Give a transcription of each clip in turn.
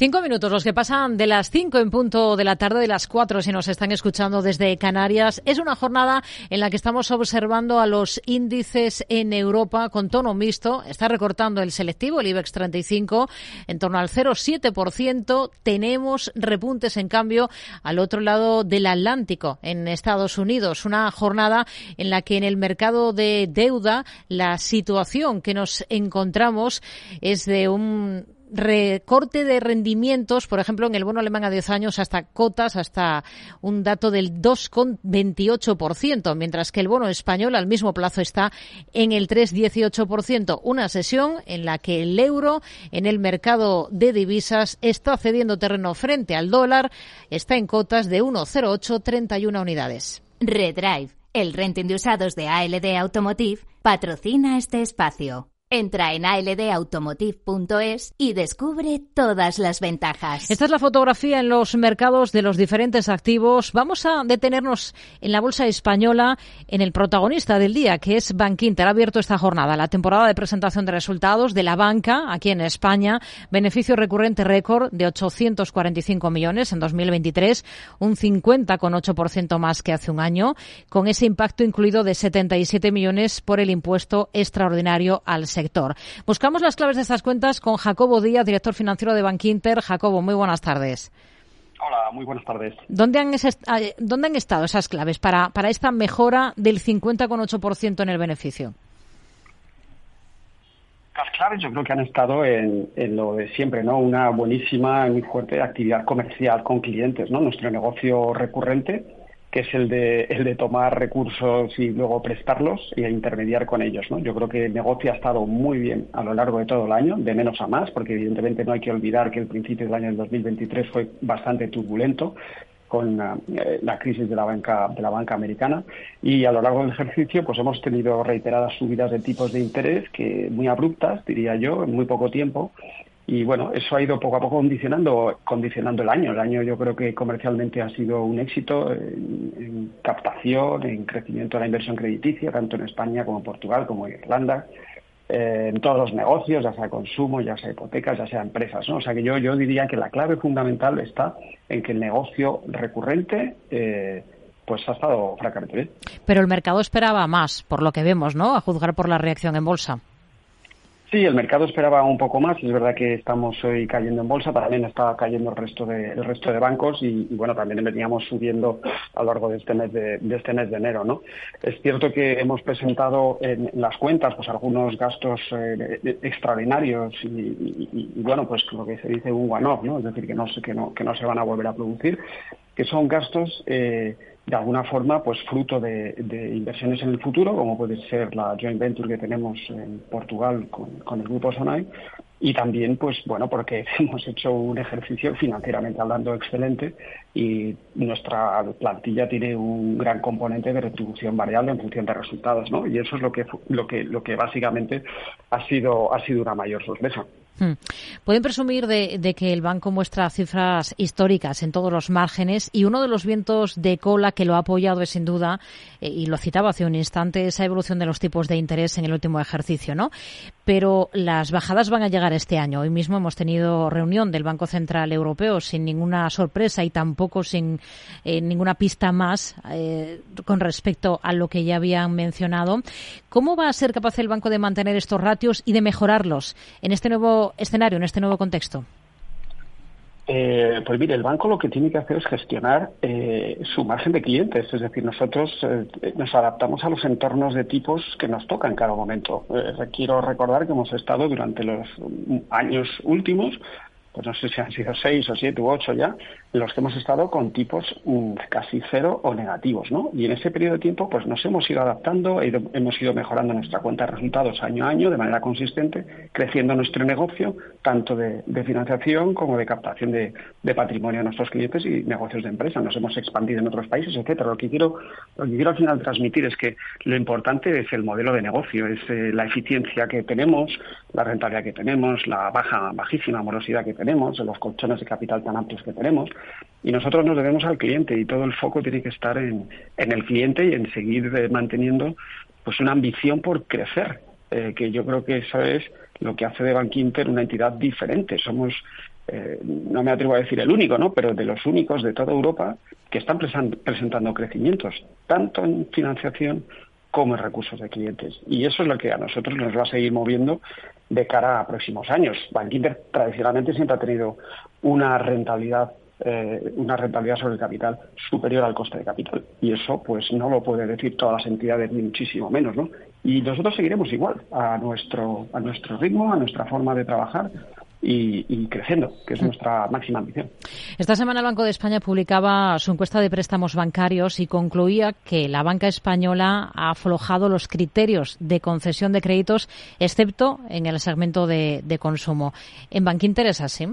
Cinco minutos, los que pasan de las cinco en punto de la tarde, de las cuatro si nos están escuchando desde Canarias. Es una jornada en la que estamos observando a los índices en Europa con tono mixto. Está recortando el selectivo, el IBEX 35, en torno al 0,7%. Tenemos repuntes, en cambio, al otro lado del Atlántico, en Estados Unidos. Una jornada en la que en el mercado de deuda la situación que nos encontramos es de un recorte de rendimientos, por ejemplo, en el bono alemán a 10 años hasta cotas, hasta un dato del 2,28%, mientras que el bono español al mismo plazo está en el 3,18%. Una sesión en la que el euro en el mercado de divisas está cediendo terreno frente al dólar, está en cotas de 1,0831 unidades. Redrive, el renting de usados de ALD Automotive, patrocina este espacio. Entra en aldautomotive.es y descubre todas las ventajas. Esta es la fotografía en los mercados de los diferentes activos. Vamos a detenernos en la bolsa española, en el protagonista del día, que es Bankinter. Ha abierto esta jornada la temporada de presentación de resultados de la banca aquí en España. Beneficio recurrente récord de 845 millones en 2023, un 50,8% más que hace un año, con ese impacto incluido de 77 millones por el impuesto extraordinario al sector. Buscamos las claves de estas cuentas con Jacobo Díaz, director financiero de Bankinter. Jacobo, muy buenas tardes. Hola, muy buenas tardes. ¿Dónde han, ah, ¿dónde han estado esas claves para, para esta mejora del 50,8% en el beneficio? Las claves yo creo que han estado en, en, lo de siempre, ¿no? Una buenísima y muy fuerte actividad comercial con clientes, ¿no? Nuestro negocio recurrente que es el de, el de tomar recursos y luego prestarlos y intermediar con ellos. ¿no? Yo creo que el negocio ha estado muy bien a lo largo de todo el año, de menos a más, porque evidentemente no hay que olvidar que el principio del año 2023 fue bastante turbulento con eh, la crisis de la banca de la banca americana y a lo largo del ejercicio pues hemos tenido reiteradas subidas de tipos de interés que muy abruptas diría yo en muy poco tiempo y bueno, eso ha ido poco a poco condicionando, condicionando el año. El año yo creo que comercialmente ha sido un éxito en, captación, en crecimiento de la inversión crediticia, tanto en España como en Portugal, como en Irlanda, eh, en todos los negocios, ya sea consumo, ya sea hipotecas, ya sea empresas. ¿no? O sea que yo, yo diría que la clave fundamental está en que el negocio recurrente eh, pues ha estado francamente bien. Pero el mercado esperaba más, por lo que vemos, ¿no? A juzgar por la reacción en bolsa. Sí, el mercado esperaba un poco más. Es verdad que estamos hoy cayendo en bolsa, también está cayendo el resto de, el resto de bancos y, bueno, también veníamos subiendo a lo largo de este mes de, este mes de enero, ¿no? Es cierto que hemos presentado en, las cuentas pues algunos gastos eh, extraordinarios y, bueno, pues lo que se dice un one-off, ¿no? Es decir, que no, que no, que no se van a volver a producir, que son gastos eh, de alguna forma pues fruto de, inversiones en el futuro, como puede ser la joint venture que tenemos en Portugal con, el grupo Sonai, y también pues bueno porque hemos hecho un ejercicio financieramente hablando excelente y nuestra plantilla tiene un gran componente de retribución variable en función de resultados, ¿no? Y eso es lo que lo que lo que básicamente ha sido ha sido una mayor sorpresa. Hmm. Pueden presumir de, que el banco muestra cifras históricas en todos los márgenes y uno de los vientos de cola lo ha apoyado es sin duda, eh, y lo citaba hace un instante, esa evolución de los tipos de interés en el último ejercicio, ¿no? Pero las bajadas van a llegar este año. Hoy mismo hemos tenido reunión del Banco Central Europeo sin ninguna sorpresa y tampoco sin eh, ninguna pista más eh, con respecto a lo que ya habían mencionado. ¿Cómo va a ser capaz el banco de mantener estos ratios y de mejorarlos en este nuevo escenario, en este nuevo contexto? Eh, pues mire, el banco lo que tiene que hacer es gestionar eh, su margen de clientes, es decir, nosotros eh, nos adaptamos a los entornos de tipos que nos tocan en cada momento. quiero recordar que hemos estado durante los años últimos pues no sé si han sido seis o siete u ocho ya, los que hemos estado con tipos mm, casi cero o negativos, ¿no? Y en ese periodo de tiempo, pues nos hemos ido adaptando, hemos ido mejorando nuestra cuenta de resultados año a año de manera consistente, creciendo nuestro negocio, tanto de, financiación como de captación de, patrimonio a nuestros clientes y negocios de empresa. Nos hemos expandido en otros países, etcétera. Lo que quiero, lo que quiero al final transmitir es que lo importante es el modelo de negocio, es eh, la eficiencia que tenemos, la rentabilidad que tenemos, la baja, bajísima morosidad que tenemos, los colchones de capital tan amplios que tenemos, y nosotros nos debemos al cliente y todo el foco tiene que estar en, en el cliente y en seguir eh, manteniendo pues una ambición por crecer, eh, que yo creo que eso es lo que hace de Bank Inter una entidad diferente. Somos eh, no me atrevo a decir el único, ¿no? pero de los únicos de toda Europa que están presentando crecimientos, tanto en financiación como en recursos de clientes. Y eso es lo que a nosotros nos va a seguir moviendo de cara a próximos años. Bank Inter tradicionalmente siempre ha tenido una rentabilidad eh, una rentabilidad sobre el capital superior al coste de capital. Y eso, pues, no lo puede decir todas las entidades, ni muchísimo menos, ¿no? Y nosotros seguiremos igual, a nuestro, a nuestro ritmo, a nuestra forma de trabajar, y, creciendo, que es nuestra máxima ambición. Esta semana el Banco de España publicaba su encuesta de préstamos bancarios y concluía que la banca española ha aflojado los criterios de concesión de créditos, excepto en el segmento de, consumo. ¿En Bankinter es así?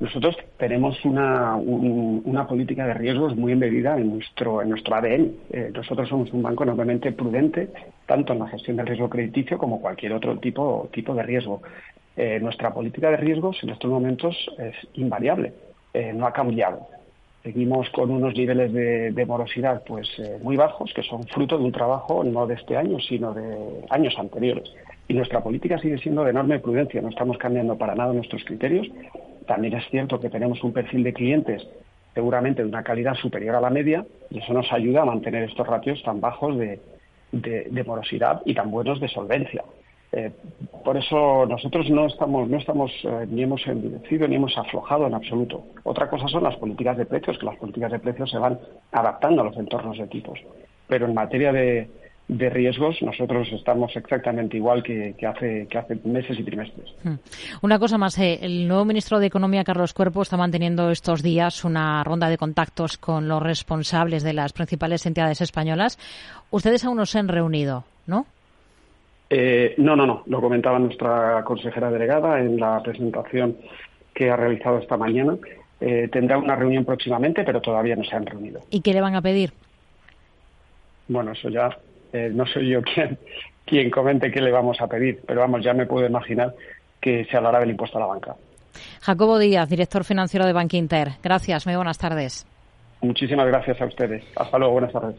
Nosotros tenemos una, una, política de riesgos muy embebida en nuestro, en nuestro ADN. Eh, nosotros somos un banco enormemente prudente, tanto en la gestión del riesgo crediticio como cualquier otro tipo, tipo de riesgo. Eh, nuestra política de riesgos en estos momentos es invariable, eh, no ha cambiado. Seguimos con unos niveles de, morosidad pues muy bajos, que son fruto de un trabajo no de este año, sino de años anteriores. Y nuestra política sigue siendo de enorme prudencia, no estamos cambiando para nada nuestros criterios. También es cierto que tenemos un perfil de clientes seguramente de una calidad superior a la media y eso nos ayuda a mantener estos ratios tan bajos de morosidad y tan buenos de solvencia. Eh, por eso nosotros no estamos, eh, ni hemos endurecido ni hemos aflojado en absoluto. Otra cosa son las políticas de precios, que las políticas de precios se van adaptando a los entornos de tipos. Pero en materia de, riesgos nosotros estamos exactamente igual que, hace, que hace meses y trimestres. Hmm. Una cosa más, eh, el nuevo ministro de Economía, Carlos Cuerpo, está manteniendo estos días una ronda de contactos con los responsables de las principales entidades españolas. Ustedes aún no se han reunido, ¿no? Eh, no, no, no. Lo comentaba nuestra consejera delegada en la presentación que ha realizado esta mañana. Eh, tendrá una reunión próximamente, pero todavía no se han reunido. ¿Y qué le van a pedir? Bueno, eso ya eh, no soy yo quien, quien comente qué le vamos a pedir, pero vamos, ya me puedo imaginar que se hablará del impuesto a la banca. Jacobo Díaz, director financiero de Bank Inter. Gracias, muy buenas tardes. Muchísimas gracias a ustedes. Hasta luego, buenas tardes.